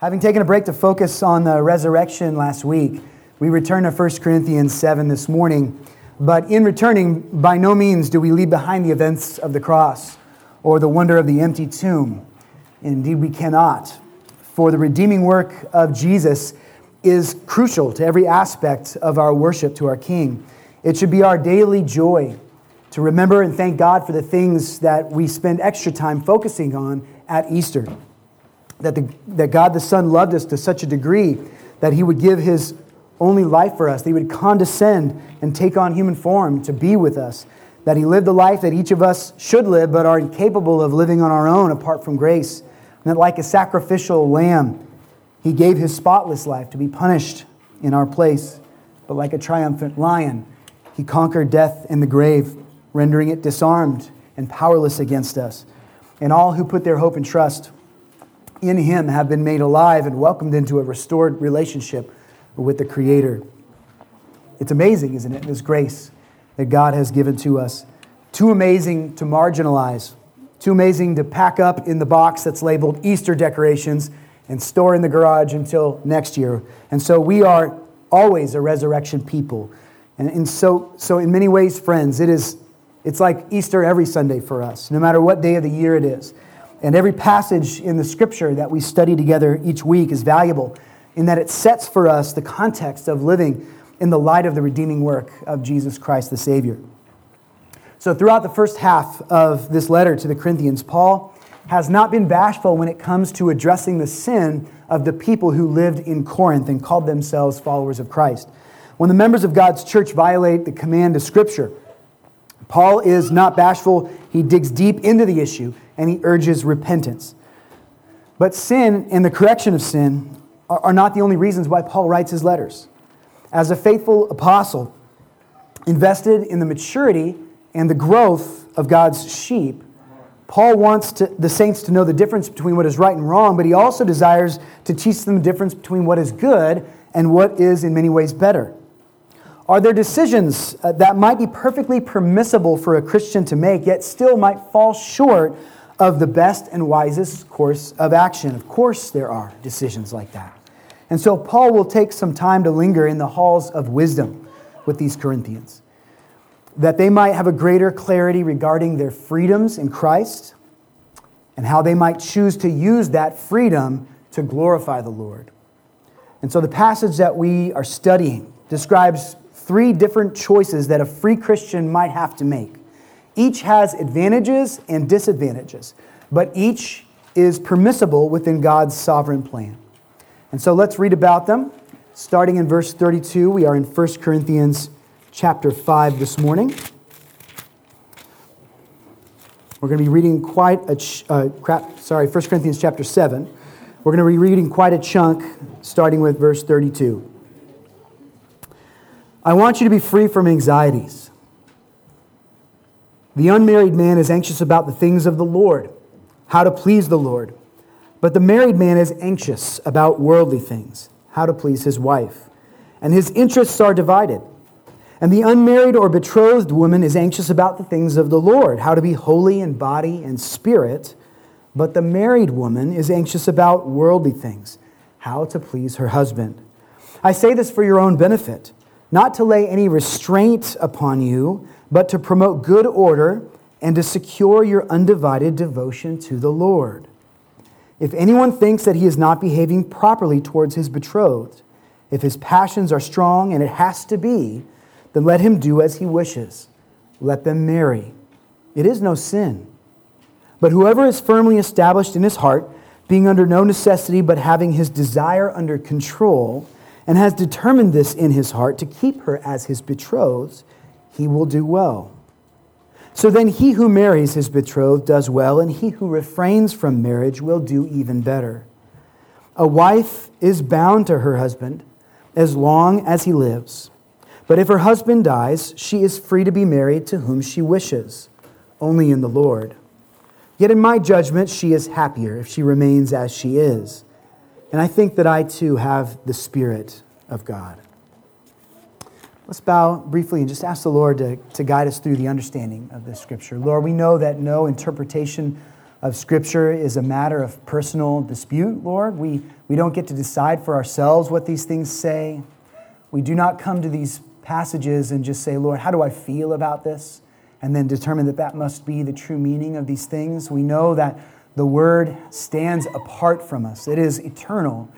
Having taken a break to focus on the resurrection last week, we return to 1 Corinthians 7 this morning. But in returning, by no means do we leave behind the events of the cross or the wonder of the empty tomb. Indeed, we cannot. For the redeeming work of Jesus is crucial to every aspect of our worship to our King. It should be our daily joy to remember and thank God for the things that we spend extra time focusing on at Easter that, the, that God the Son loved us to such a degree that he would give his only life for us, that he would condescend and take on human form to be with us, that he lived the life that each of us should live but are incapable of living on our own apart from grace, and that like a sacrificial lamb, he gave his spotless life to be punished in our place, but like a triumphant lion, he conquered death and the grave, rendering it disarmed and powerless against us. And all who put their hope and trust in him have been made alive and welcomed into a restored relationship with the Creator. It's amazing, isn't it? This grace that God has given to us. Too amazing to marginalize, too amazing to pack up in the box that's labeled Easter decorations and store in the garage until next year. And so we are always a resurrection people. And, and so, so, in many ways, friends, it is, it's like Easter every Sunday for us, no matter what day of the year it is. And every passage in the scripture that we study together each week is valuable in that it sets for us the context of living in the light of the redeeming work of Jesus Christ the Savior. So, throughout the first half of this letter to the Corinthians, Paul has not been bashful when it comes to addressing the sin of the people who lived in Corinth and called themselves followers of Christ. When the members of God's church violate the command of Scripture, Paul is not bashful. He digs deep into the issue and he urges repentance. But sin and the correction of sin are not the only reasons why Paul writes his letters. As a faithful apostle, invested in the maturity and the growth of God's sheep, Paul wants to, the saints to know the difference between what is right and wrong, but he also desires to teach them the difference between what is good and what is in many ways better. Are there decisions uh, that might be perfectly permissible for a Christian to make, yet still might fall short of the best and wisest course of action? Of course, there are decisions like that. And so, Paul will take some time to linger in the halls of wisdom with these Corinthians, that they might have a greater clarity regarding their freedoms in Christ and how they might choose to use that freedom to glorify the Lord. And so, the passage that we are studying describes three different choices that a free Christian might have to make. Each has advantages and disadvantages, but each is permissible within God's sovereign plan. And so let's read about them. Starting in verse 32, we are in 1 Corinthians chapter 5 this morning. We're going to be reading quite a ch- uh, crap, sorry, 1 Corinthians chapter 7. We're going to be reading quite a chunk starting with verse 32. I want you to be free from anxieties. The unmarried man is anxious about the things of the Lord, how to please the Lord. But the married man is anxious about worldly things, how to please his wife. And his interests are divided. And the unmarried or betrothed woman is anxious about the things of the Lord, how to be holy in body and spirit. But the married woman is anxious about worldly things, how to please her husband. I say this for your own benefit not to lay any restraint upon you, but to promote good order and to secure your undivided devotion to the Lord. If anyone thinks that he is not behaving properly towards his betrothed, if his passions are strong, and it has to be, then let him do as he wishes. Let them marry. It is no sin. But whoever is firmly established in his heart, being under no necessity, but having his desire under control, and has determined this in his heart to keep her as his betrothed, he will do well. So then, he who marries his betrothed does well, and he who refrains from marriage will do even better. A wife is bound to her husband as long as he lives. But if her husband dies, she is free to be married to whom she wishes, only in the Lord. Yet in my judgment, she is happier if she remains as she is. And I think that I too have the Spirit of God. Let's bow briefly and just ask the Lord to, to guide us through the understanding of this scripture. Lord, we know that no interpretation of Scripture is a matter of personal dispute, Lord. We, we don't get to decide for ourselves what these things say. We do not come to these passages and just say, Lord, how do I feel about this? And then determine that that must be the true meaning of these things. We know that the Word stands apart from us, it is eternal,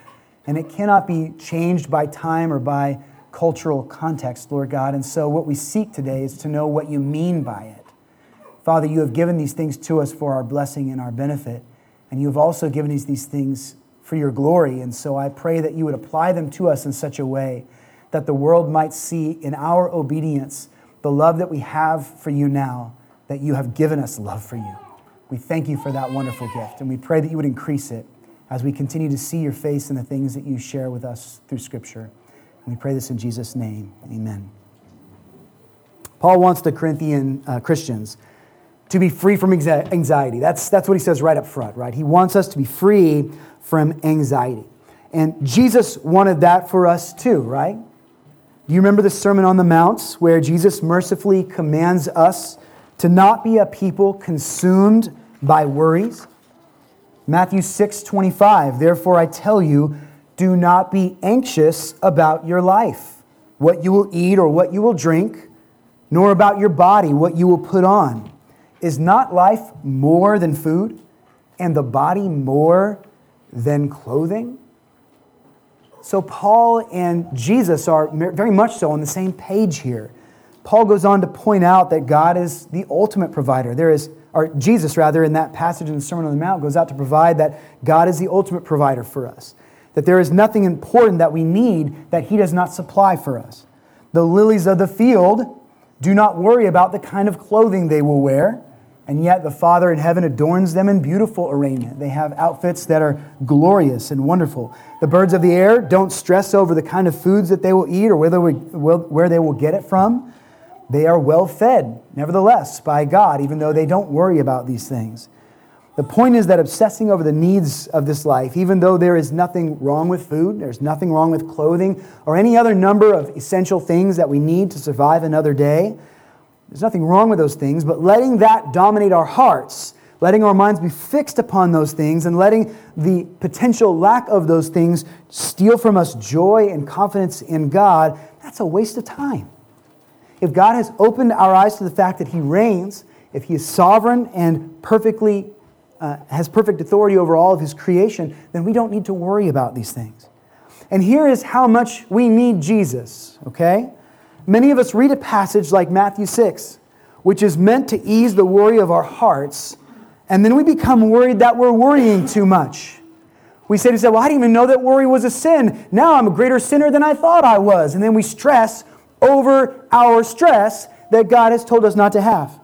and it cannot be changed by time or by cultural context, Lord God. And so, what we seek today is to know what you mean by it. Father, you have given these things to us for our blessing and our benefit, and you have also given us these things for your glory. And so, I pray that you would apply them to us in such a way that the world might see in our obedience the love that we have for you now, that you have given us love for you. We thank you for that wonderful gift, and we pray that you would increase it as we continue to see your face in the things that you share with us through Scripture. And we pray this in Jesus' name. Amen. Paul wants the Corinthian uh, Christians to be free from anxiety. That's, that's what he says right up front, right? He wants us to be free from anxiety. And Jesus wanted that for us too, right? Do you remember the Sermon on the Mount where Jesus mercifully commands us to not be a people consumed by worries? Matthew 6 25, therefore I tell you, do not be anxious about your life, what you will eat or what you will drink, nor about your body, what you will put on. Is not life more than food, and the body more than clothing? So, Paul and Jesus are very much so on the same page here. Paul goes on to point out that God is the ultimate provider. There is, or Jesus, rather, in that passage in the Sermon on the Mount, goes out to provide that God is the ultimate provider for us. That there is nothing important that we need that He does not supply for us. The lilies of the field do not worry about the kind of clothing they will wear. And yet the Father in heaven adorns them in beautiful arraignment. They have outfits that are glorious and wonderful. The birds of the air don't stress over the kind of foods that they will eat or where where they will get it from. They are well fed, nevertheless, by God, even though they don't worry about these things. The point is that obsessing over the needs of this life, even though there is nothing wrong with food, there's nothing wrong with clothing, or any other number of essential things that we need to survive another day, there's nothing wrong with those things, but letting that dominate our hearts, letting our minds be fixed upon those things, and letting the potential lack of those things steal from us joy and confidence in God, that's a waste of time. If God has opened our eyes to the fact that He reigns, if He is sovereign and perfectly uh, has perfect authority over all of His creation, then we don't need to worry about these things. And here is how much we need Jesus, okay? Many of us read a passage like Matthew 6, which is meant to ease the worry of our hearts, and then we become worried that we're worrying too much. We say to ourselves, Well, I didn't even know that worry was a sin. Now I'm a greater sinner than I thought I was. And then we stress over our stress that God has told us not to have.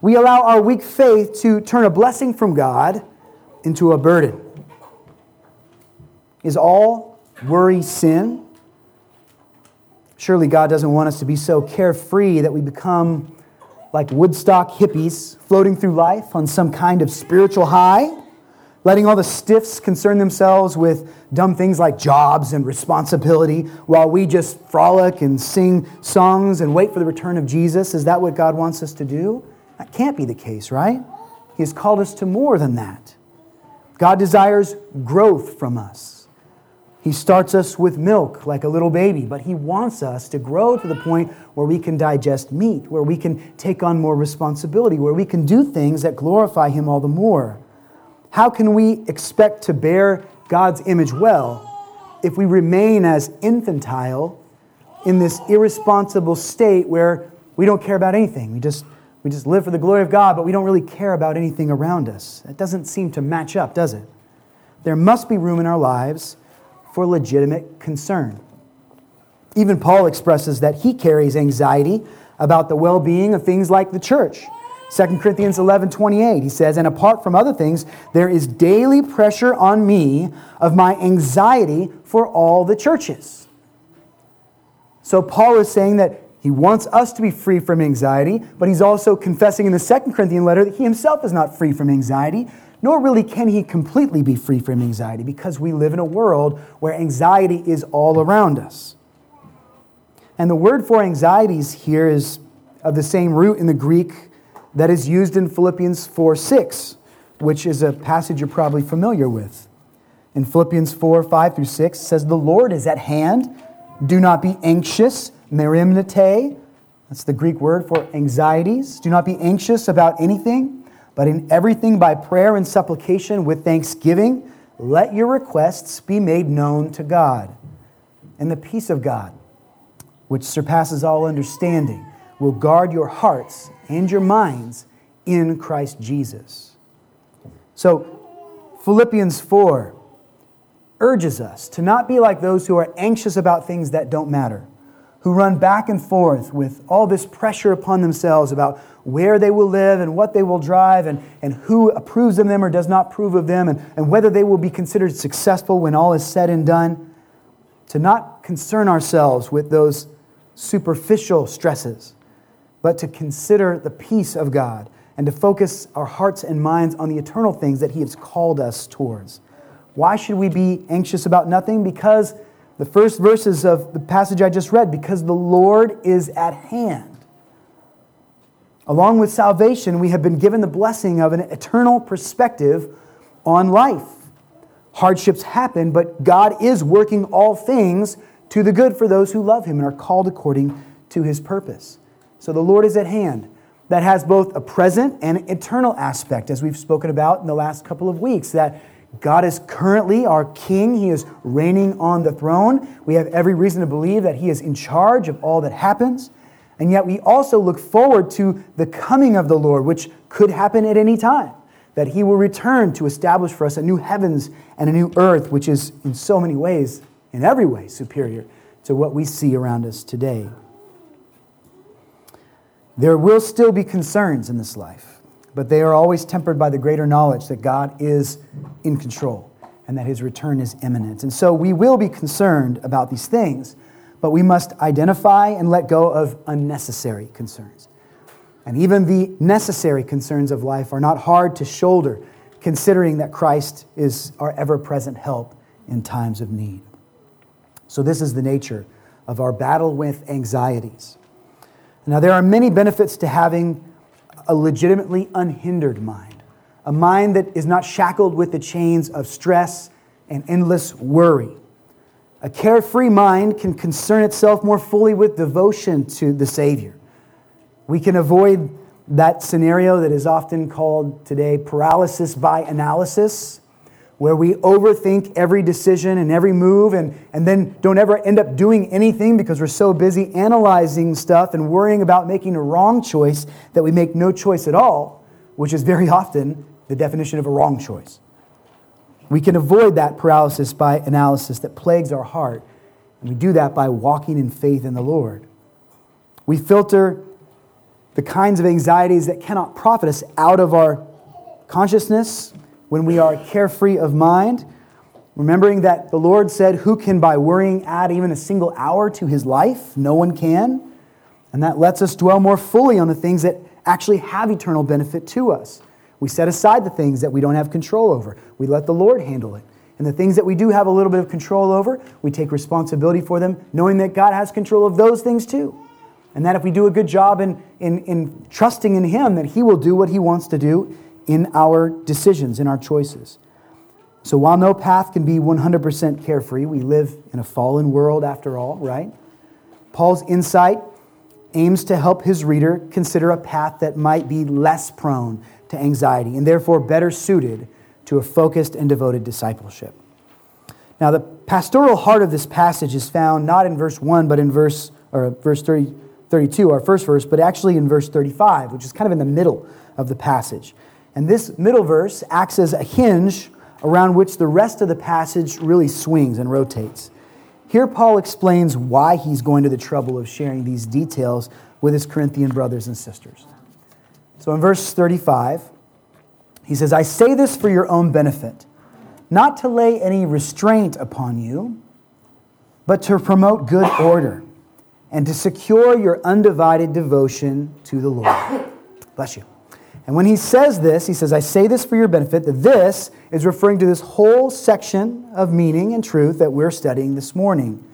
We allow our weak faith to turn a blessing from God into a burden. Is all worry sin? Surely God doesn't want us to be so carefree that we become like Woodstock hippies floating through life on some kind of spiritual high, letting all the stiffs concern themselves with dumb things like jobs and responsibility while we just frolic and sing songs and wait for the return of Jesus. Is that what God wants us to do? That can't be the case, right? He has called us to more than that. God desires growth from us. He starts us with milk like a little baby, but He wants us to grow to the point where we can digest meat, where we can take on more responsibility, where we can do things that glorify Him all the more. How can we expect to bear God's image well if we remain as infantile in this irresponsible state where we don't care about anything? We just, we just live for the glory of God, but we don't really care about anything around us. That doesn't seem to match up, does it? There must be room in our lives for legitimate concern. Even Paul expresses that he carries anxiety about the well being of things like the church. 2 Corinthians 11 28, he says, And apart from other things, there is daily pressure on me of my anxiety for all the churches. So Paul is saying that he wants us to be free from anxiety, but he's also confessing in the Second Corinthian letter that he himself is not free from anxiety nor really can he completely be free from anxiety because we live in a world where anxiety is all around us. And the word for anxieties here is of the same root in the Greek that is used in Philippians 4 6, which is a passage you're probably familiar with. In Philippians 4 5 through 6, says, The Lord is at hand. Do not be anxious, merimnete. That's the Greek word for anxieties. Do not be anxious about anything, but in everything by prayer and supplication with thanksgiving, let your requests be made known to God. And the peace of God, which surpasses all understanding, will guard your hearts and your minds in Christ Jesus. So, Philippians 4 urges us to not be like those who are anxious about things that don't matter, who run back and forth with all this pressure upon themselves about where they will live and what they will drive and, and who approves of them or does not approve of them and, and whether they will be considered successful when all is said and done. To not concern ourselves with those superficial stresses, but to consider the peace of God and to focus our hearts and minds on the eternal things that He has called us towards. Why should we be anxious about nothing? Because the first verses of the passage I just read, because the Lord is at hand. Along with salvation, we have been given the blessing of an eternal perspective on life. Hardships happen, but God is working all things to the good for those who love Him and are called according to His purpose. So the Lord is at hand. That has both a present and eternal aspect, as we've spoken about in the last couple of weeks. That God is currently our king. He is reigning on the throne. We have every reason to believe that he is in charge of all that happens. And yet we also look forward to the coming of the Lord, which could happen at any time. That he will return to establish for us a new heavens and a new earth, which is in so many ways, in every way, superior to what we see around us today. There will still be concerns in this life but they are always tempered by the greater knowledge that God is in control and that his return is imminent. And so we will be concerned about these things, but we must identify and let go of unnecessary concerns. And even the necessary concerns of life are not hard to shoulder, considering that Christ is our ever present help in times of need. So, this is the nature of our battle with anxieties. Now, there are many benefits to having a legitimately unhindered mind, a mind that is not shackled with the chains of stress and endless worry. A carefree mind can concern itself more fully with devotion to the Savior. We can avoid that scenario that is often called today paralysis by analysis, where we overthink every decision and every move and, and then don't ever end up doing anything because we're so busy analyzing stuff and worrying about making a wrong choice that we make no choice at all, which is very often the definition of a wrong choice. We can avoid that paralysis by analysis that plagues our heart, and we do that by walking in faith in the Lord. We filter the kinds of anxieties that cannot profit us out of our consciousness when we are carefree of mind, remembering that the Lord said, Who can by worrying add even a single hour to his life? No one can. And that lets us dwell more fully on the things that actually have eternal benefit to us. We set aside the things that we don't have control over, we let the Lord handle it. And the things that we do have a little bit of control over, we take responsibility for them, knowing that God has control of those things too. And that if we do a good job in, in, in trusting in Him, that He will do what He wants to do in our decisions, in our choices. So while no path can be 100% carefree, we live in a fallen world after all, right? Paul's insight aims to help his reader consider a path that might be less prone to anxiety and therefore better suited to a focused and devoted discipleship. Now, the pastoral heart of this passage is found not in verse 1, but in verse, or verse 30, 32, our first verse, but actually in verse 35, which is kind of in the middle of the passage. And this middle verse acts as a hinge around which the rest of the passage really swings and rotates. Here, Paul explains why he's going to the trouble of sharing these details with his Corinthian brothers and sisters. So in verse 35, he says, I say this for your own benefit, not to lay any restraint upon you, but to promote good order and to secure your undivided devotion to the Lord. Bless you. And when he says this, he says, I say this for your benefit, that this is referring to this whole section of meaning and truth that we're studying this morning.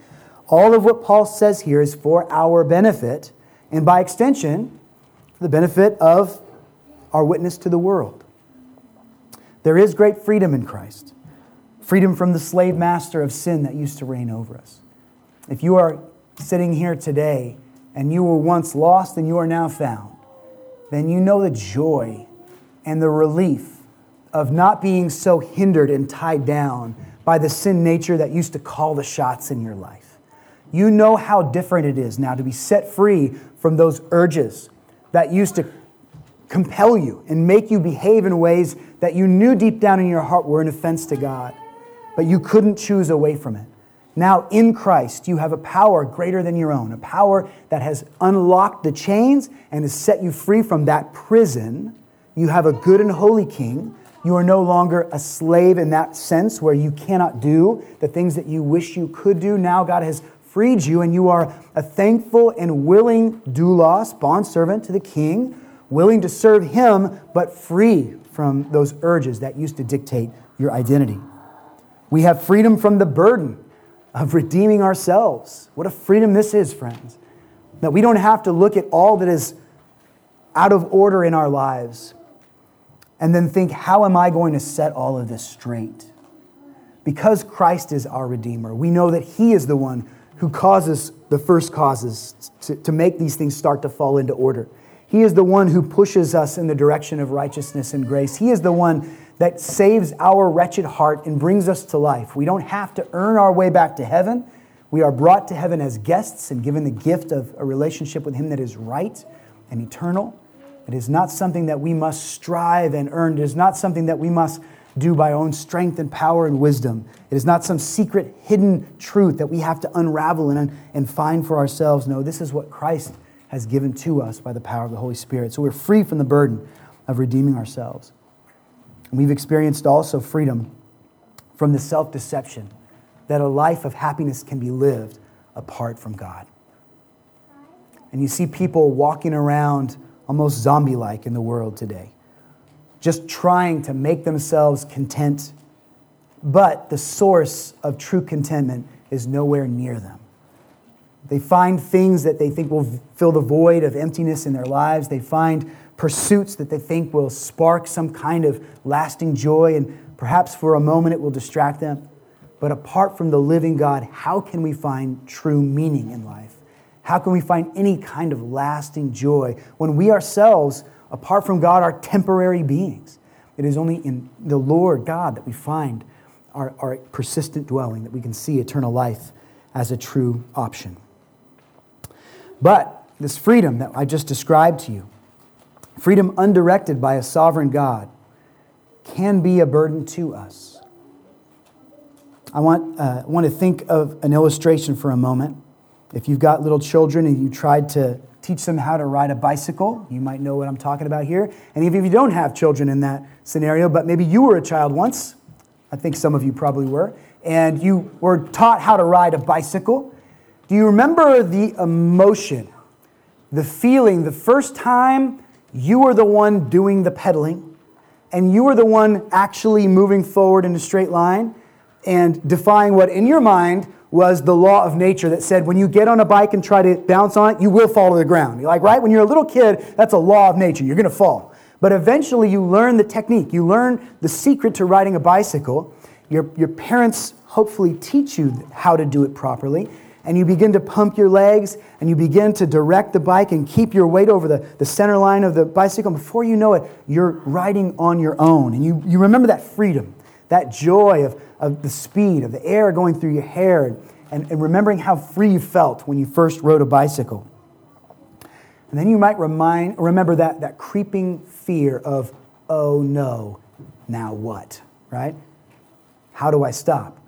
All of what Paul says here is for our benefit, and by extension, the benefit of our witness to the world. There is great freedom in Christ freedom from the slave master of sin that used to reign over us. If you are sitting here today and you were once lost and you are now found, then you know the joy and the relief of not being so hindered and tied down by the sin nature that used to call the shots in your life. You know how different it is now to be set free from those urges that used to compel you and make you behave in ways that you knew deep down in your heart were an offense to God, but you couldn't choose away from it. Now, in Christ, you have a power greater than your own, a power that has unlocked the chains and has set you free from that prison. You have a good and holy king. You are no longer a slave in that sense where you cannot do the things that you wish you could do. Now, God has freed you, and you are a thankful and willing doulos, bondservant to the king, willing to serve him, but free from those urges that used to dictate your identity. We have freedom from the burden of redeeming ourselves. What a freedom this is, friends. That we don't have to look at all that is out of order in our lives and then think, how am I going to set all of this straight? Because Christ is our Redeemer, we know that He is the one who causes the first causes to, to make these things start to fall into order. He is the one who pushes us in the direction of righteousness and grace. He is the one that saves our wretched heart and brings us to life. We don't have to earn our way back to heaven. We are brought to heaven as guests and given the gift of a relationship with Him that is right and eternal. It is not something that we must strive and earn. It is not something that we must do by our own strength and power and wisdom. It is not some secret hidden truth that we have to unravel and, and find for ourselves. No, this is what Christ has given to us by the power of the Holy Spirit. So we're free from the burden of redeeming ourselves. We've experienced also freedom from the self deception that a life of happiness can be lived apart from God. And you see people walking around almost zombie like in the world today, just trying to make themselves content, but the source of true contentment is nowhere near them. They find things that they think will fill the void of emptiness in their lives. They find pursuits that they think will spark some kind of lasting joy, and perhaps for a moment it will distract them. But apart from the living God, how can we find true meaning in life? How can we find any kind of lasting joy when we ourselves, apart from God, are temporary beings? It is only in the Lord God that we find our, our persistent dwelling, that we can see eternal life as a true option. But this freedom that I just described to you, freedom undirected by a sovereign God, can be a burden to us. I want, uh, want to think of an illustration for a moment. If you've got little children and you tried to teach them how to ride a bicycle, you might know what I'm talking about here. And even if you don't have children in that scenario, but maybe you were a child once, I think some of you probably were, and you were taught how to ride a bicycle, do you remember the emotion, the feeling, the first time you are the one doing the pedaling, and you are the one actually moving forward in a straight line and defying what in your mind was the law of nature that said when you get on a bike and try to bounce on it, you will fall to the ground. You're like, right? When you're a little kid, that's a law of nature. You're going to fall. But eventually you learn the technique. You learn the secret to riding a bicycle. Your, your parents hopefully teach you how to do it properly and you begin to pump your legs and you begin to direct the bike and keep your weight over the, the center line of the bicycle. And before you know it, you're riding on your own. And you, you remember that freedom, that joy of, of the speed, of the air going through your hair, and, and remembering how free you felt when you first rode a bicycle. And then you might remind, remember that, that creeping fear of, oh no, now what, right? How do I stop?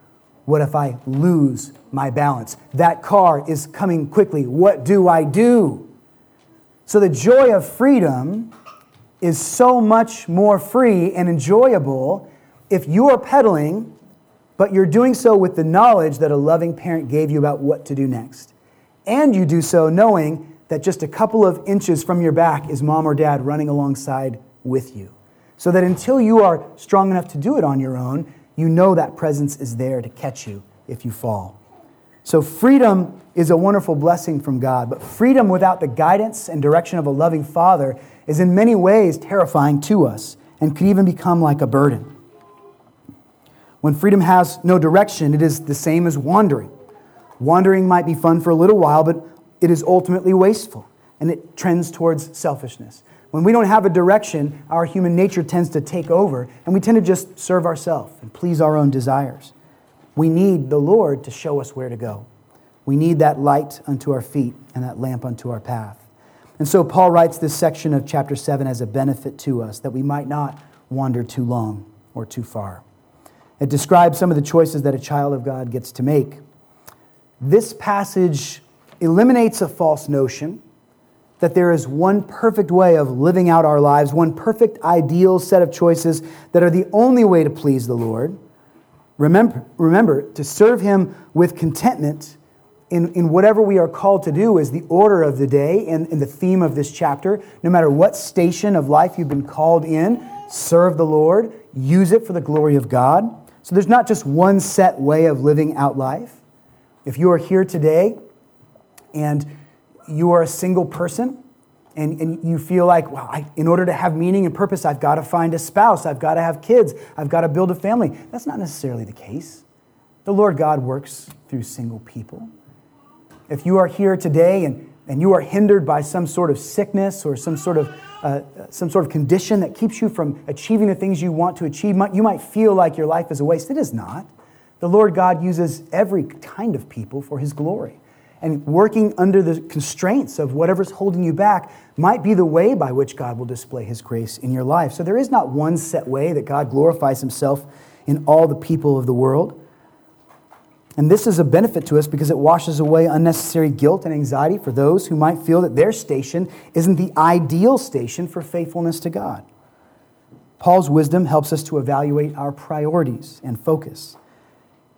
What if I lose my balance? That car is coming quickly. What do I do? So the joy of freedom is so much more free and enjoyable if you are pedaling, but you're doing so with the knowledge that a loving parent gave you about what to do next. And you do so knowing that just a couple of inches from your back is mom or dad running alongside with you. So that until you are strong enough to do it on your own, you know that presence is there to catch you if you fall. So, freedom is a wonderful blessing from God, but freedom without the guidance and direction of a loving Father is in many ways terrifying to us and could even become like a burden. When freedom has no direction, it is the same as wandering. Wandering might be fun for a little while, but it is ultimately wasteful and it trends towards selfishness. When we don't have a direction, our human nature tends to take over and we tend to just serve ourselves and please our own desires. We need the Lord to show us where to go. We need that light unto our feet and that lamp unto our path. And so Paul writes this section of chapter 7 as a benefit to us that we might not wander too long or too far. It describes some of the choices that a child of God gets to make. This passage eliminates a false notion that there is one perfect way of living out our lives, one perfect ideal set of choices that are the only way to please the Lord. Remember, remember to serve Him with contentment in, in whatever we are called to do is the order of the day and, and the theme of this chapter. No matter what station of life you've been called in, serve the Lord, use it for the glory of God. So there's not just one set way of living out life. If you are here today and you are a single person and, and you feel like, well, I, in order to have meaning and purpose, I've got to find a spouse, I've got to have kids, I've got to build a family. That's not necessarily the case. The Lord God works through single people. If you are here today and, and you are hindered by some sort of sickness or some sort of uh, some sort of condition that keeps you from achieving the things you want to achieve, you might feel like your life is a waste. It is not. The Lord God uses every kind of people for His glory. And working under the constraints of whatever's holding you back might be the way by which God will display His grace in your life. So there is not one set way that God glorifies Himself in all the people of the world. And this is a benefit to us because it washes away unnecessary guilt and anxiety for those who might feel that their station isn't the ideal station for faithfulness to God. Paul's wisdom helps us to evaluate our priorities and focus.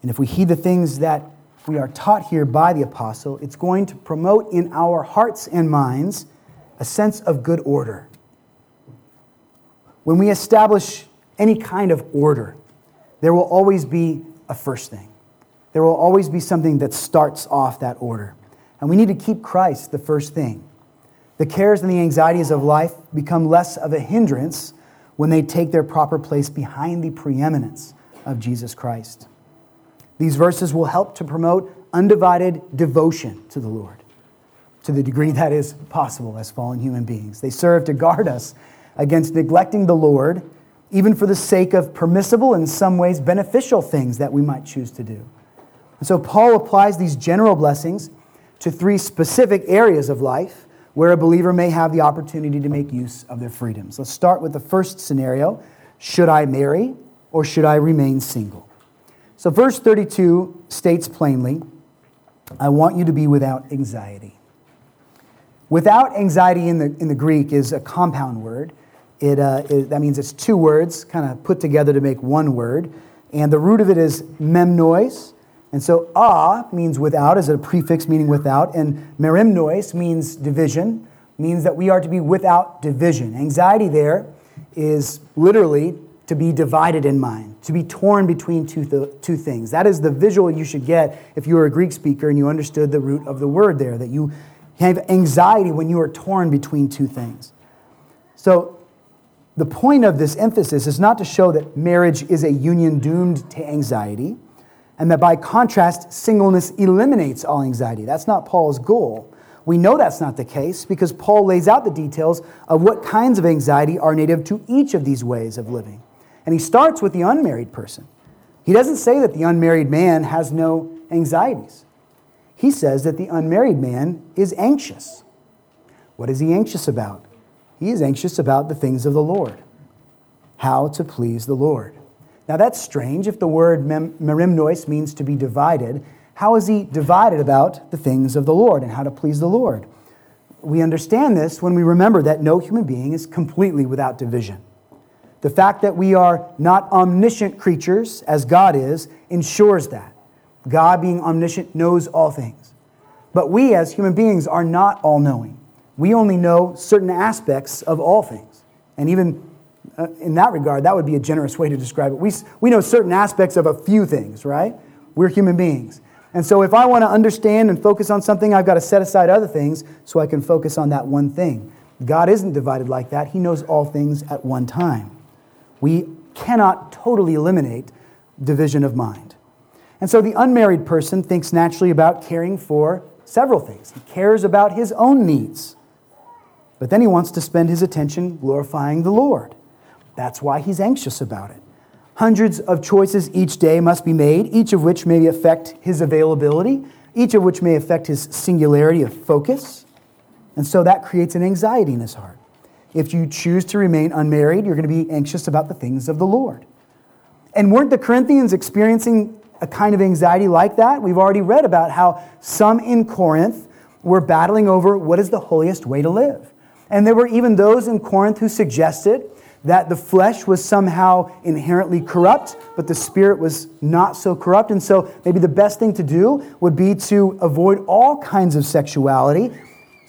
And if we heed the things that we are taught here by the apostle, it's going to promote in our hearts and minds a sense of good order. When we establish any kind of order, there will always be a first thing there will always be something that starts off that order. And we need to keep Christ the first thing. The cares and the anxieties of life become less of a hindrance when they take their proper place behind the preeminence of Jesus Christ. These verses will help to promote undivided devotion to the Lord to the degree that is possible as fallen human beings. They serve to guard us against neglecting the Lord, even for the sake of permissible, in some ways beneficial things that we might choose to do. And so Paul applies these general blessings to three specific areas of life where a believer may have the opportunity to make use of their freedoms. Let's start with the first scenario Should I marry or should I remain single? So, verse 32 states plainly, I want you to be without anxiety. Without anxiety in the, in the Greek is a compound word. It, uh, it, that means it's two words kind of put together to make one word. And the root of it is memnois, and so ah means without, is a prefix meaning without, and merimnois means division, means that we are to be without division. Anxiety there is literally to be divided in mind, to be torn between two, th- two things. That is the visual you should get if you were a Greek speaker and you understood the root of the word there, that you have anxiety when you are torn between two things. So the point of this emphasis is not to show that marriage is a union doomed to anxiety and that by contrast, singleness eliminates all anxiety. That's not Paul's goal. We know that's not the case because Paul lays out the details of what kinds of anxiety are native to each of these ways of living. And he starts with the unmarried person. He doesn't say that the unmarried man has no anxieties. He says that the unmarried man is anxious. What is he anxious about? He is anxious about the things of the Lord, how to please the Lord. Now that's strange. If the word merimnois means to be divided, how is he divided about the things of the Lord and how to please the Lord? We understand this when we remember that no human being is completely without division. The fact that we are not omniscient creatures, as God is, ensures that. God, being omniscient, knows all things. But we, as human beings, are not all knowing. We only know certain aspects of all things. And even uh, in that regard, that would be a generous way to describe it. We, we know certain aspects of a few things, right? We're human beings. And so if I want to understand and focus on something, I've got to set aside other things so I can focus on that one thing. God isn't divided like that, He knows all things at one time. We cannot totally eliminate division of mind. And so the unmarried person thinks naturally about caring for several things. He cares about his own needs, but then he wants to spend his attention glorifying the Lord. That's why he's anxious about it. Hundreds of choices each day must be made, each of which may affect his availability, each of which may affect his singularity of focus. And so that creates an anxiety in his heart. If you choose to remain unmarried, you're going to be anxious about the things of the Lord. And weren't the Corinthians experiencing a kind of anxiety like that? We've already read about how some in Corinth were battling over what is the holiest way to live. And there were even those in Corinth who suggested that the flesh was somehow inherently corrupt, but the spirit was not so corrupt. And so maybe the best thing to do would be to avoid all kinds of sexuality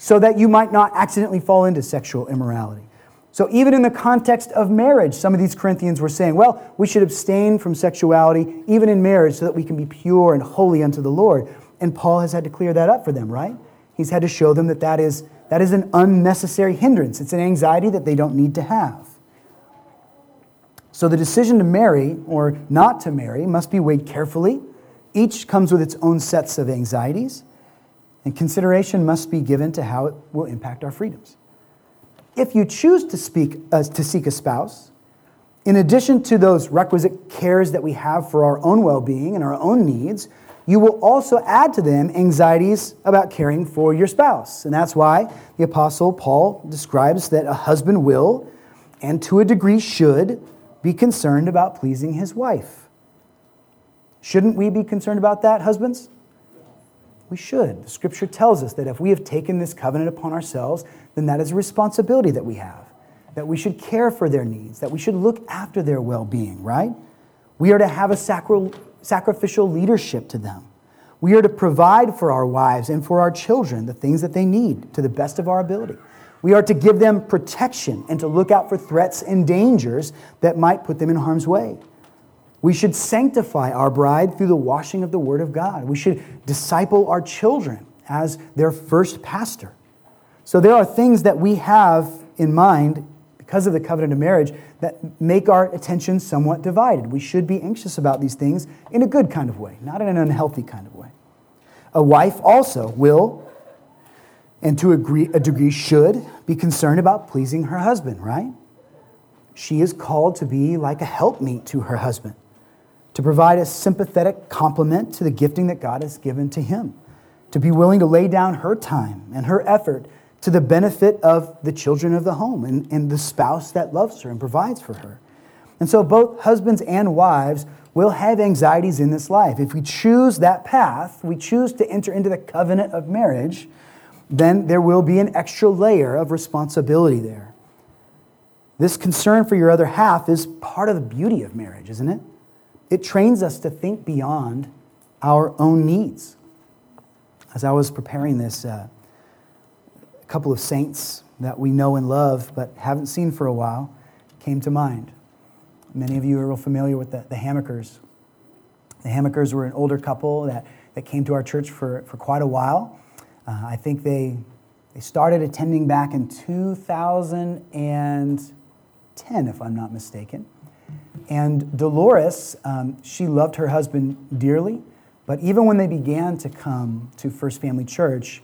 so that you might not accidentally fall into sexual immorality. So, even in the context of marriage, some of these Corinthians were saying, well, we should abstain from sexuality even in marriage so that we can be pure and holy unto the Lord. And Paul has had to clear that up for them, right? He's had to show them that that is, that is an unnecessary hindrance. It's an anxiety that they don't need to have. So, the decision to marry or not to marry must be weighed carefully. Each comes with its own sets of anxieties, and consideration must be given to how it will impact our freedoms. If you choose to, speak, uh, to seek a spouse, in addition to those requisite cares that we have for our own well being and our own needs, you will also add to them anxieties about caring for your spouse. And that's why the Apostle Paul describes that a husband will, and to a degree should, be concerned about pleasing his wife. Shouldn't we be concerned about that, husbands? We should. The scripture tells us that if we have taken this covenant upon ourselves, then that is a responsibility that we have. That we should care for their needs, that we should look after their well being, right? We are to have a sacri- sacrificial leadership to them. We are to provide for our wives and for our children the things that they need to the best of our ability. We are to give them protection and to look out for threats and dangers that might put them in harm's way. We should sanctify our bride through the washing of the Word of God. We should disciple our children as their first pastor. So there are things that we have in mind because of the covenant of marriage that make our attention somewhat divided. We should be anxious about these things in a good kind of way, not in an unhealthy kind of way. A wife also will, and to a degree should, be concerned about pleasing her husband, right? She is called to be like a helpmeet to her husband to provide a sympathetic complement to the gifting that God has given to him, to be willing to lay down her time and her effort to the benefit of the children of the home and, and the spouse that loves her and provides for her. And so both husbands and wives will have anxieties in this life. If we choose that path, we choose to enter into the covenant of marriage, then there will be an extra layer of responsibility there. This concern for your other half is part of the beauty of marriage, isn't it? It trains us to think beyond our own needs. As I was preparing this, uh, a couple of saints that we know and love but haven't seen for a while came to mind. Many of you are real familiar with the, the Hamakers. The Hamakers were an older couple that, that came to our church for, for quite a while. Uh, I think they, they started attending back in 2010, if I'm not mistaken. And Dolores, um, she loved her husband dearly, but even when they began to come to First Family Church,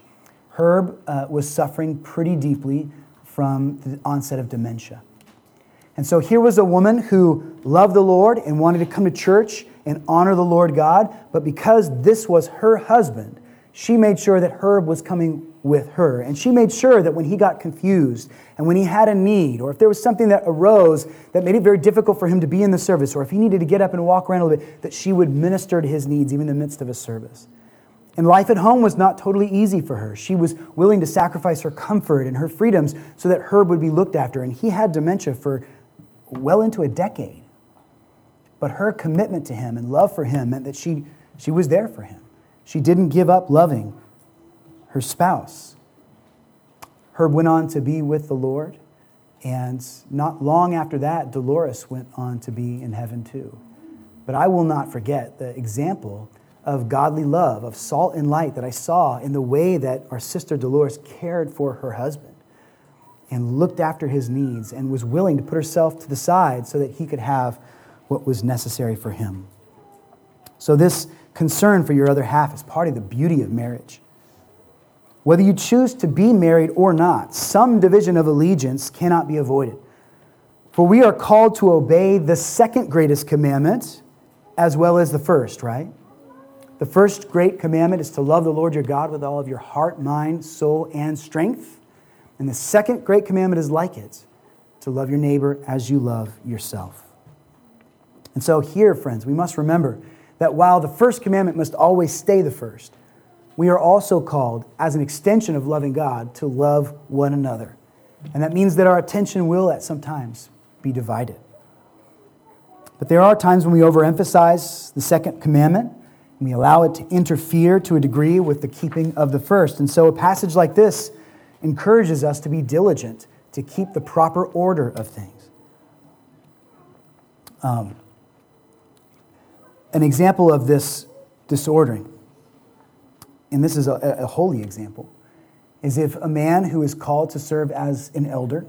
Herb uh, was suffering pretty deeply from the onset of dementia. And so here was a woman who loved the Lord and wanted to come to church and honor the Lord God, but because this was her husband, she made sure that Herb was coming with her. And she made sure that when he got confused and when he had a need, or if there was something that arose that made it very difficult for him to be in the service, or if he needed to get up and walk around a little bit, that she would minister to his needs even in the midst of a service. And life at home was not totally easy for her. She was willing to sacrifice her comfort and her freedoms so that Herb would be looked after. And he had dementia for well into a decade. But her commitment to him and love for him meant that she, she was there for him. She didn't give up loving her spouse. Herb went on to be with the Lord, and not long after that, Dolores went on to be in heaven too. But I will not forget the example of godly love, of salt and light that I saw in the way that our sister Dolores cared for her husband and looked after his needs and was willing to put herself to the side so that he could have what was necessary for him. So, this concern for your other half is part of the beauty of marriage. Whether you choose to be married or not, some division of allegiance cannot be avoided. For we are called to obey the second greatest commandment as well as the first, right? The first great commandment is to love the Lord your God with all of your heart, mind, soul, and strength. And the second great commandment is like it to love your neighbor as you love yourself. And so, here, friends, we must remember that while the first commandment must always stay the first, we are also called, as an extension of loving God, to love one another. And that means that our attention will, at some times, be divided. But there are times when we overemphasize the second commandment and we allow it to interfere to a degree with the keeping of the first. And so a passage like this encourages us to be diligent to keep the proper order of things. Um, an example of this disordering, and this is a, a holy example, is if a man who is called to serve as an elder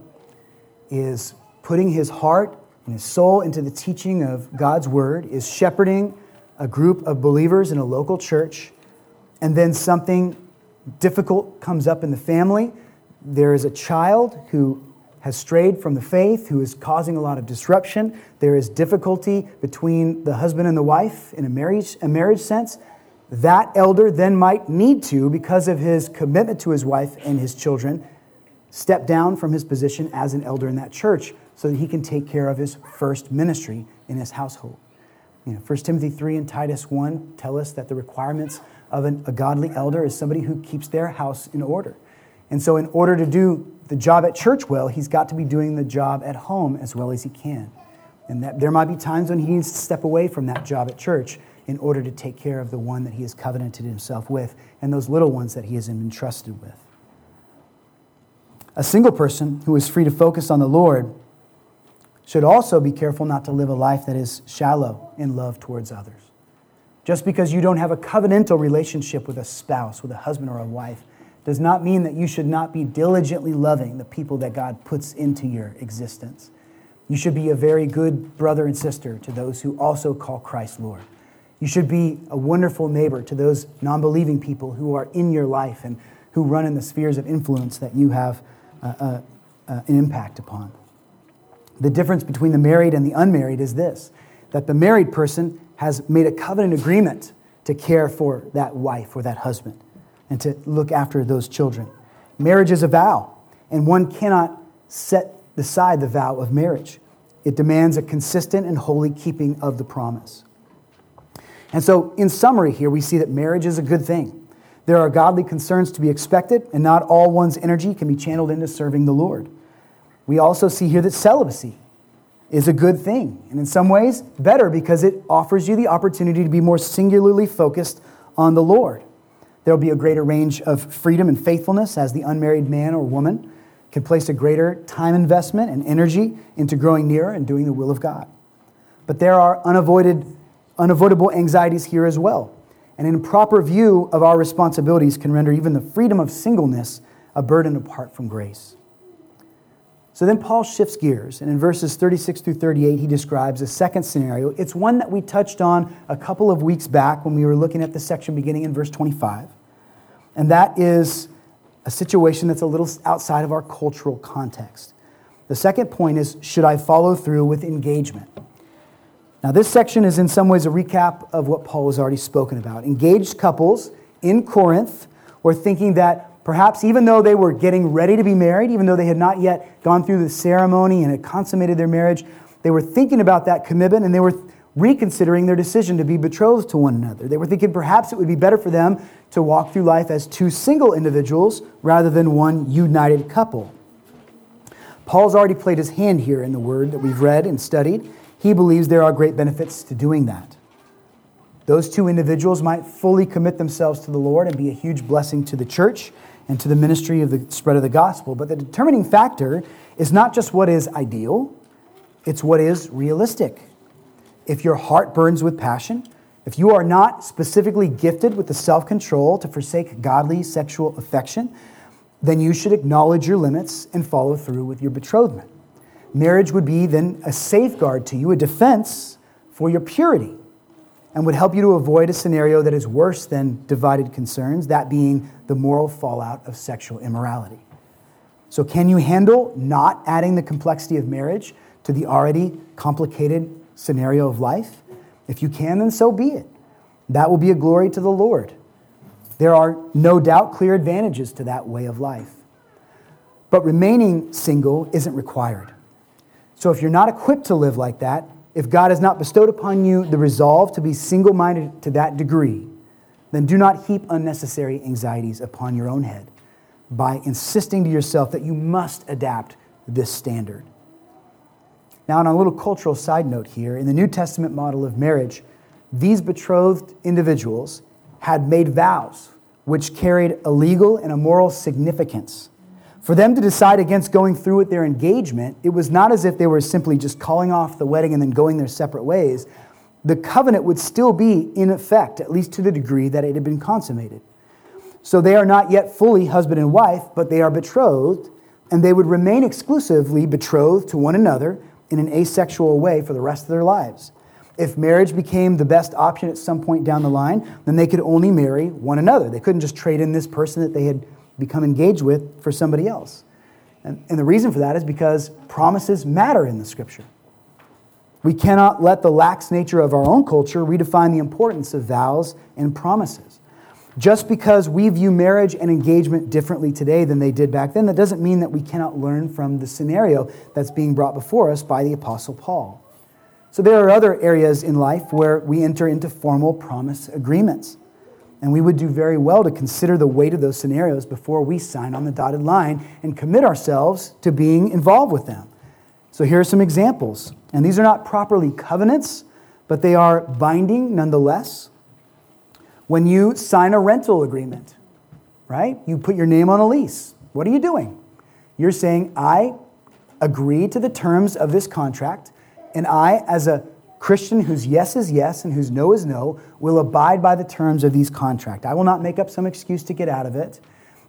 is putting his heart and his soul into the teaching of God's word, is shepherding a group of believers in a local church, and then something difficult comes up in the family. There is a child who has strayed from the faith, who is causing a lot of disruption. There is difficulty between the husband and the wife in a marriage, a marriage sense. That elder then might need to, because of his commitment to his wife and his children, step down from his position as an elder in that church so that he can take care of his first ministry in his household. You know, 1 Timothy 3 and Titus 1 tell us that the requirements of an, a godly elder is somebody who keeps their house in order. And so, in order to do the job at church well, he's got to be doing the job at home as well as he can. And that there might be times when he needs to step away from that job at church in order to take care of the one that he has covenanted himself with and those little ones that he has been entrusted with. A single person who is free to focus on the Lord should also be careful not to live a life that is shallow in love towards others. Just because you don't have a covenantal relationship with a spouse, with a husband or a wife, does not mean that you should not be diligently loving the people that God puts into your existence. You should be a very good brother and sister to those who also call Christ Lord. You should be a wonderful neighbor to those non believing people who are in your life and who run in the spheres of influence that you have uh, uh, uh, an impact upon. The difference between the married and the unmarried is this that the married person has made a covenant agreement to care for that wife or that husband and to look after those children. Marriage is a vow, and one cannot set aside the vow of marriage. It demands a consistent and holy keeping of the promise. And so, in summary, here we see that marriage is a good thing. There are godly concerns to be expected, and not all one's energy can be channeled into serving the Lord. We also see here that celibacy is a good thing, and in some ways, better because it offers you the opportunity to be more singularly focused on the Lord. There will be a greater range of freedom and faithfulness as the unmarried man or woman can place a greater time investment and energy into growing nearer and doing the will of God. But there are unavoided, unavoidable anxieties here as well. And an improper view of our responsibilities can render even the freedom of singleness a burden apart from grace. So then Paul shifts gears, and in verses 36 through 38, he describes a second scenario. It's one that we touched on a couple of weeks back when we were looking at the section beginning in verse 25. And that is a situation that's a little outside of our cultural context. The second point is should I follow through with engagement? Now, this section is in some ways a recap of what Paul has already spoken about. Engaged couples in Corinth were thinking that Perhaps even though they were getting ready to be married, even though they had not yet gone through the ceremony and had consummated their marriage, they were thinking about that commitment and they were reconsidering their decision to be betrothed to one another. They were thinking perhaps it would be better for them to walk through life as two single individuals rather than one united couple. Paul's already played his hand here in the word that we've read and studied. He believes there are great benefits to doing that. Those two individuals might fully commit themselves to the Lord and be a huge blessing to the church and to the ministry of the spread of the gospel. But the determining factor is not just what is ideal, it's what is realistic. If your heart burns with passion, if you are not specifically gifted with the self control to forsake godly sexual affection, then you should acknowledge your limits and follow through with your betrothment. Marriage would be then a safeguard to you, a defense for your purity. and would help you to avoid a scenario that is worse than divided concerns, that being the moral fallout of sexual immorality. So, can you handle not adding the complexity of marriage to the already complicated scenario of life? If you can, then so be it. That will be a glory to the Lord. There are no doubt clear advantages to that way of life. But remaining single isn't required. So if you're not equipped to live like that, if God has not bestowed upon you the resolve to be single minded to that degree, then do not heap unnecessary anxieties upon your own head by insisting to yourself that you must adapt this standard. Now, on a little cultural side note here, in the New Testament model of marriage, these betrothed individuals had made vows which carried a legal and a moral significance. For them to decide against going through with their engagement, it was not as if they were simply just calling off the wedding and then going their separate ways. The covenant would still be in effect, at least to the degree that it had been consummated. So they are not yet fully husband and wife, but they are betrothed, and they would remain exclusively betrothed to one another in an asexual way for the rest of their lives. If marriage became the best option at some point down the line, then they could only marry one another. They couldn't just trade in this person that they had become engaged with for somebody else. And, and the reason for that is because promises matter in the scripture. We cannot let the lax nature of our own culture redefine the importance of vows and promises. Just because we view marriage and engagement differently today than they did back then, that doesn't mean that we cannot learn from the scenario that's being brought before us by the Apostle Paul. So there are other areas in life where we enter into formal promise agreements. And we would do very well to consider the weight of those scenarios before we sign on the dotted line and commit ourselves to being involved with them. So here are some examples. And these are not properly covenants, but they are binding nonetheless. When you sign a rental agreement, right? You put your name on a lease. What are you doing? You're saying, I agree to the terms of this contract, and I, as a Christian whose yes is yes and whose no is no will abide by the terms of these contracts. I will not make up some excuse to get out of it.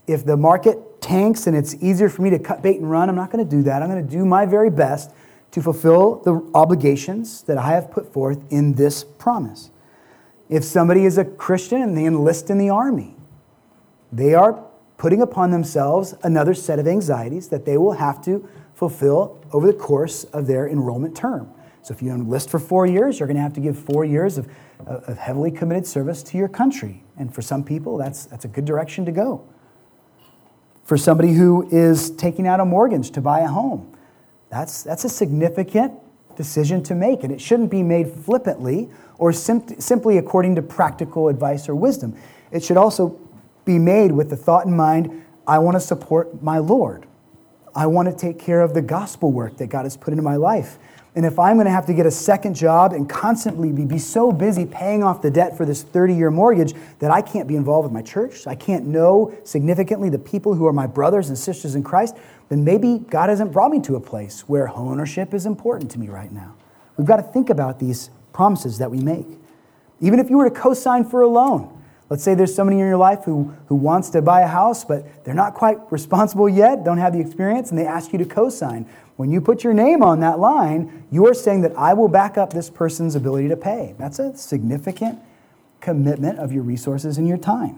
If the market tanks and it's easier for me to cut bait and run, I'm not going to do that. I'm going to do my very best to fulfill the obligations that I have put forth in this promise. If somebody is a Christian and they enlist in the army, they are putting upon themselves another set of anxieties that they will have to fulfill over the course of their enrollment term. So if you enlist for four years, you're going to have to give four years of, of heavily committed service to your country. And for some people, that's, that's a good direction to go. For somebody who is taking out a mortgage to buy a home, that's, that's a significant decision to make. And it shouldn't be made flippantly or sim- simply according to practical advice or wisdom. It should also be made with the thought in mind I want to support my Lord. I want to take care of the gospel work that God has put into my life. And if I'm going to have to get a second job and constantly be, be so busy paying off the debt for this 30 year mortgage that I can't be involved with my church, I can't know significantly the people who are my brothers and sisters in Christ, then maybe God hasn't brought me to a place where ownership is important to me right now. We've got to think about these promises that we make. Even if you were to co sign for a loan, Let's say there's somebody in your life who, who wants to buy a house, but they're not quite responsible yet, don't have the experience, and they ask you to co sign. When you put your name on that line, you are saying that I will back up this person's ability to pay. That's a significant commitment of your resources and your time.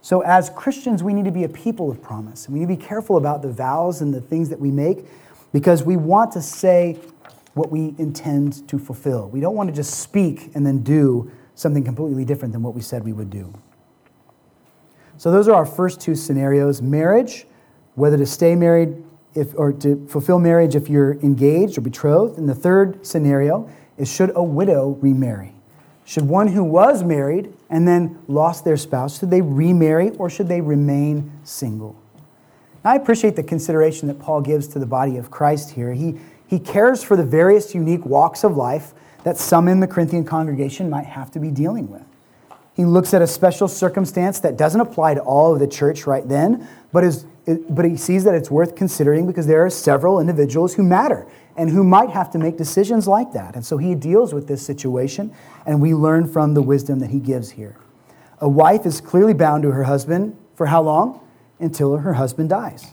So, as Christians, we need to be a people of promise. We need to be careful about the vows and the things that we make because we want to say what we intend to fulfill. We don't want to just speak and then do something completely different than what we said we would do. So, those are our first two scenarios marriage, whether to stay married if, or to fulfill marriage if you're engaged or betrothed. And the third scenario is should a widow remarry? Should one who was married and then lost their spouse, should they remarry or should they remain single? Now, I appreciate the consideration that Paul gives to the body of Christ here. He, he cares for the various unique walks of life that some in the Corinthian congregation might have to be dealing with. He looks at a special circumstance that doesn't apply to all of the church right then, but is but he sees that it's worth considering because there are several individuals who matter and who might have to make decisions like that. And so he deals with this situation, and we learn from the wisdom that he gives here. A wife is clearly bound to her husband for how long? Until her husband dies.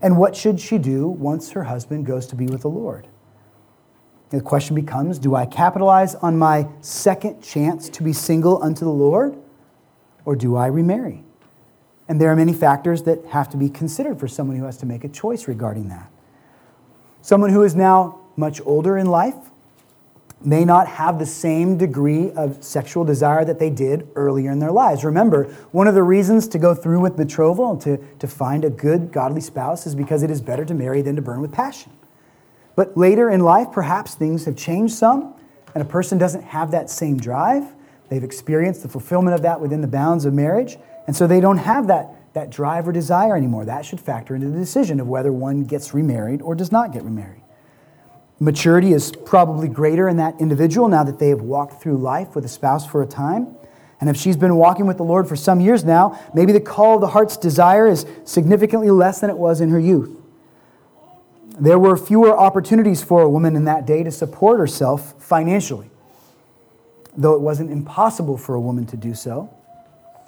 And what should she do once her husband goes to be with the Lord? The question becomes do I capitalize on my second chance to be single unto the Lord, or do I remarry? And there are many factors that have to be considered for someone who has to make a choice regarding that. Someone who is now much older in life may not have the same degree of sexual desire that they did earlier in their lives. Remember, one of the reasons to go through with betrothal and to, to find a good, godly spouse is because it is better to marry than to burn with passion. But later in life, perhaps things have changed some, and a person doesn't have that same drive. They've experienced the fulfillment of that within the bounds of marriage, and so they don't have that, that drive or desire anymore. That should factor into the decision of whether one gets remarried or does not get remarried. Maturity is probably greater in that individual now that they have walked through life with a spouse for a time. And if she's been walking with the Lord for some years now, maybe the call of the heart's desire is significantly less than it was in her youth. There were fewer opportunities for a woman in that day to support herself financially, though it wasn't impossible for a woman to do so.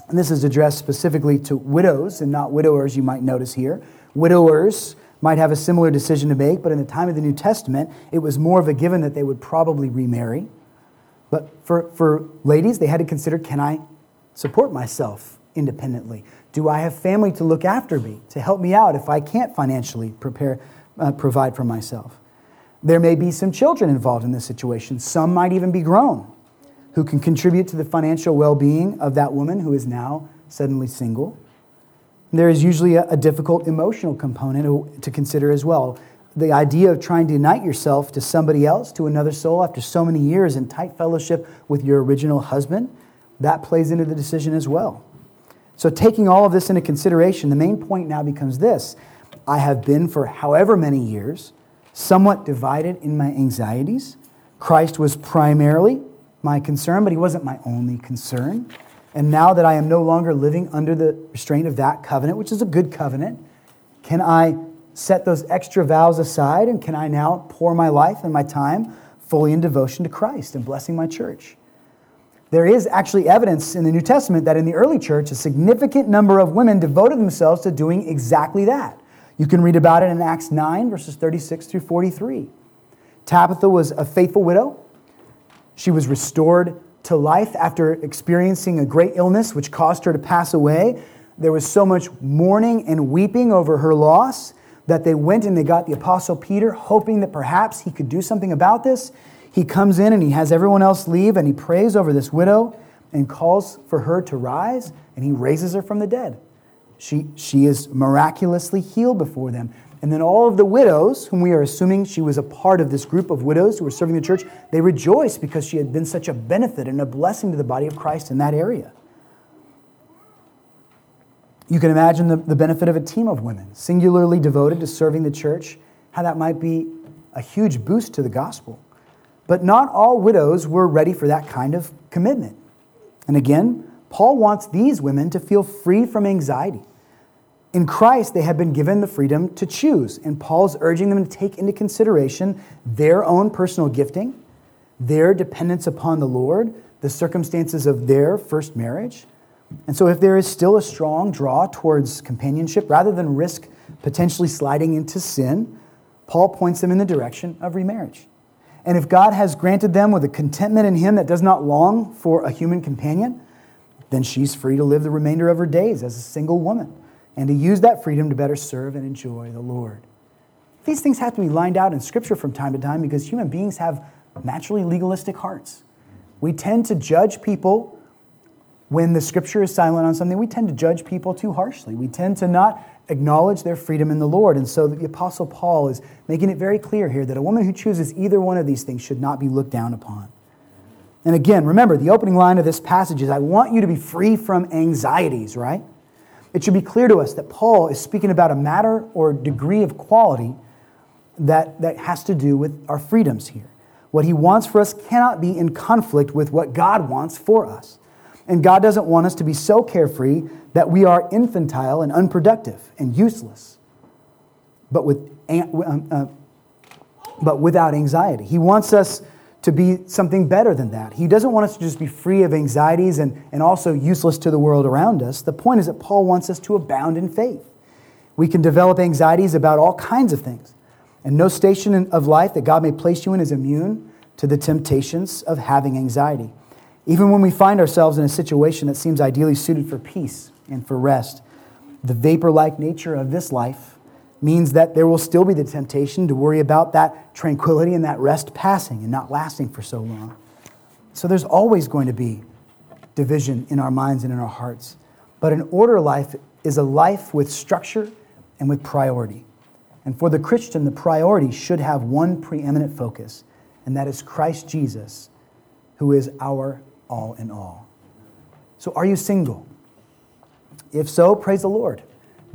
And this is addressed specifically to widows and not widowers, you might notice here. Widowers might have a similar decision to make, but in the time of the New Testament, it was more of a given that they would probably remarry. But for, for ladies, they had to consider can I support myself independently? Do I have family to look after me, to help me out if I can't financially prepare, uh, provide for myself? There may be some children involved in this situation. Some might even be grown who can contribute to the financial well being of that woman who is now suddenly single. There is usually a, a difficult emotional component to consider as well. The idea of trying to unite yourself to somebody else, to another soul, after so many years in tight fellowship with your original husband, that plays into the decision as well. So, taking all of this into consideration, the main point now becomes this I have been for however many years somewhat divided in my anxieties. Christ was primarily my concern, but he wasn't my only concern. And now that I am no longer living under the restraint of that covenant, which is a good covenant, can I set those extra vows aside and can I now pour my life and my time fully in devotion to Christ and blessing my church? There is actually evidence in the New Testament that in the early church, a significant number of women devoted themselves to doing exactly that. You can read about it in Acts 9, verses 36 through 43. Tabitha was a faithful widow. She was restored to life after experiencing a great illness which caused her to pass away. There was so much mourning and weeping over her loss that they went and they got the Apostle Peter, hoping that perhaps he could do something about this. He comes in and he has everyone else leave and he prays over this widow and calls for her to rise and he raises her from the dead. She, she is miraculously healed before them. And then all of the widows, whom we are assuming she was a part of this group of widows who were serving the church, they rejoiced because she had been such a benefit and a blessing to the body of Christ in that area. You can imagine the, the benefit of a team of women, singularly devoted to serving the church, how that might be a huge boost to the gospel. But not all widows were ready for that kind of commitment. And again, Paul wants these women to feel free from anxiety. In Christ, they have been given the freedom to choose, and Paul's urging them to take into consideration their own personal gifting, their dependence upon the Lord, the circumstances of their first marriage. And so, if there is still a strong draw towards companionship, rather than risk potentially sliding into sin, Paul points them in the direction of remarriage. And if God has granted them with a contentment in Him that does not long for a human companion, then she's free to live the remainder of her days as a single woman and to use that freedom to better serve and enjoy the Lord. These things have to be lined out in Scripture from time to time because human beings have naturally legalistic hearts. We tend to judge people when the Scripture is silent on something. We tend to judge people too harshly. We tend to not acknowledge their freedom in the Lord. And so the Apostle Paul is making it very clear here that a woman who chooses either one of these things should not be looked down upon. And again, remember, the opening line of this passage is I want you to be free from anxieties, right? it should be clear to us that Paul is speaking about a matter or degree of quality that, that has to do with our freedoms here. What he wants for us cannot be in conflict with what God wants for us. And God doesn't want us to be so carefree that we are infantile and unproductive and useless, but, with, um, uh, but without anxiety. He wants us to be something better than that. He doesn't want us to just be free of anxieties and, and also useless to the world around us. The point is that Paul wants us to abound in faith. We can develop anxieties about all kinds of things. And no station of life that God may place you in is immune to the temptations of having anxiety. Even when we find ourselves in a situation that seems ideally suited for peace and for rest, the vapor like nature of this life means that there will still be the temptation to worry about that tranquility and that rest passing and not lasting for so long. So there's always going to be division in our minds and in our hearts. But an order life is a life with structure and with priority. And for the Christian, the priority should have one preeminent focus, and that is Christ Jesus, who is our all in all. So, are you single? If so, praise the Lord.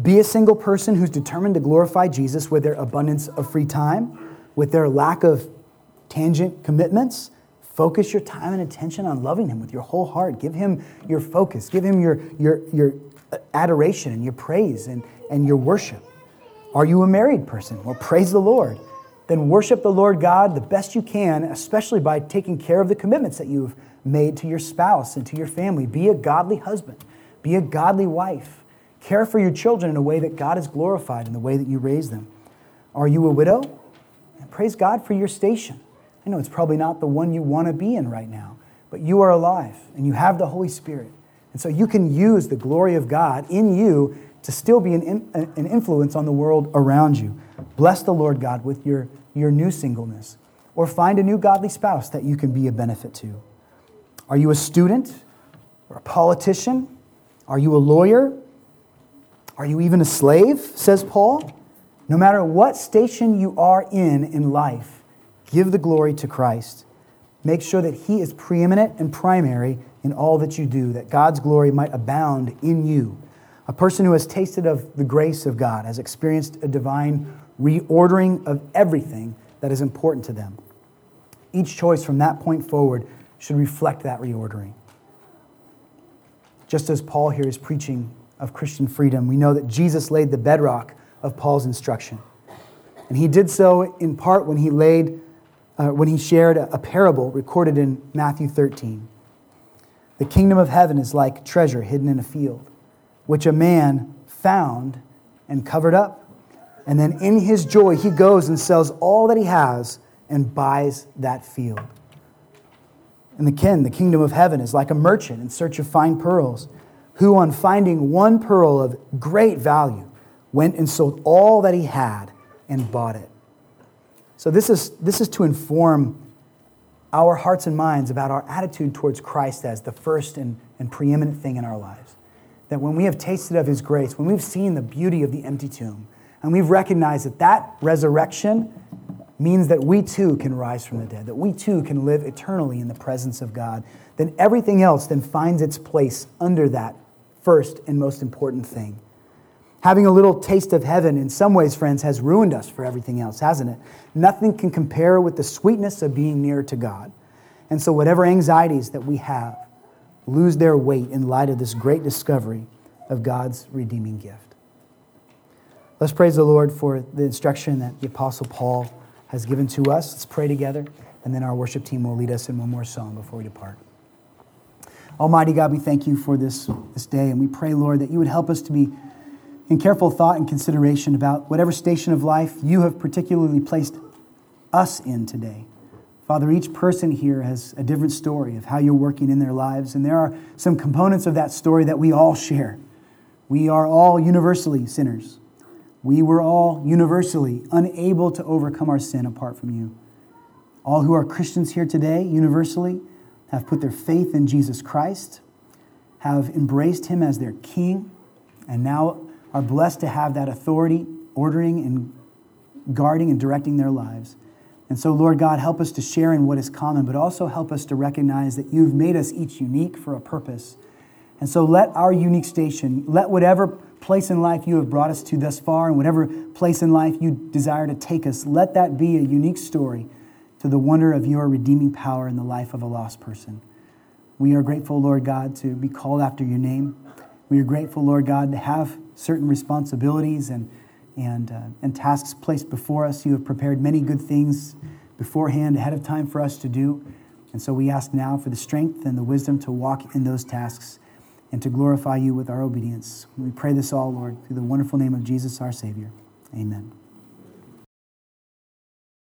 Be a single person who's determined to glorify Jesus with their abundance of free time, with their lack of tangent commitments. Focus your time and attention on loving Him with your whole heart. Give Him your focus. Give Him your, your, your adoration and your praise and, and your worship. Are you a married person? Well, praise the Lord. Then worship the Lord God the best you can, especially by taking care of the commitments that you've made to your spouse and to your family. Be a godly husband, be a godly wife. Care for your children in a way that God is glorified in the way that you raise them. Are you a widow? Praise God for your station. I know it's probably not the one you want to be in right now, but you are alive and you have the Holy Spirit. And so you can use the glory of God in you to still be an, an influence on the world around you. Bless the Lord God with your, your new singleness, or find a new godly spouse that you can be a benefit to. Are you a student or a politician? Are you a lawyer? Are you even a slave? Says Paul. No matter what station you are in in life, give the glory to Christ. Make sure that He is preeminent and primary in all that you do, that God's glory might abound in you. A person who has tasted of the grace of God has experienced a divine reordering of everything that is important to them. Each choice from that point forward should reflect that reordering. Just as Paul here is preaching of Christian freedom, we know that Jesus laid the bedrock of Paul's instruction. And he did so in part when he laid uh, when he shared a, a parable recorded in Matthew 13. The kingdom of heaven is like treasure hidden in a field, which a man found and covered up. And then in his joy, he goes and sells all that he has and buys that field. And the kin, the kingdom of heaven, is like a merchant in search of fine pearls, who, on finding one pearl of great value, went and sold all that he had and bought it. So, this is, this is to inform our hearts and minds about our attitude towards Christ as the first and, and preeminent thing in our lives. That when we have tasted of his grace, when we've seen the beauty of the empty tomb, and we've recognized that that resurrection means that we too can rise from the dead, that we too can live eternally in the presence of God, then everything else then finds its place under that first and most important thing. Having a little taste of heaven, in some ways, friends, has ruined us for everything else, hasn't it? Nothing can compare with the sweetness of being near to God. And so, whatever anxieties that we have lose their weight in light of this great discovery of God's redeeming gift. Let's praise the Lord for the instruction that the Apostle Paul has given to us. Let's pray together, and then our worship team will lead us in one more song before we depart. Almighty God, we thank you for this, this day, and we pray, Lord, that you would help us to be in careful thought and consideration about whatever station of life you have particularly placed us in today. Father, each person here has a different story of how you're working in their lives, and there are some components of that story that we all share. We are all universally sinners. We were all universally unable to overcome our sin apart from you. All who are Christians here today, universally, have put their faith in Jesus Christ, have embraced him as their king, and now are blessed to have that authority, ordering and guarding and directing their lives. And so, Lord God, help us to share in what is common, but also help us to recognize that you've made us each unique for a purpose. And so, let our unique station, let whatever place in life you have brought us to thus far, and whatever place in life you desire to take us, let that be a unique story to the wonder of your redeeming power in the life of a lost person. We are grateful, Lord God, to be called after your name. We are grateful, Lord God, to have certain responsibilities and, and, uh, and tasks placed before us. You have prepared many good things beforehand, ahead of time for us to do. And so we ask now for the strength and the wisdom to walk in those tasks and to glorify you with our obedience. We pray this all, Lord, through the wonderful name of Jesus, our Savior. Amen.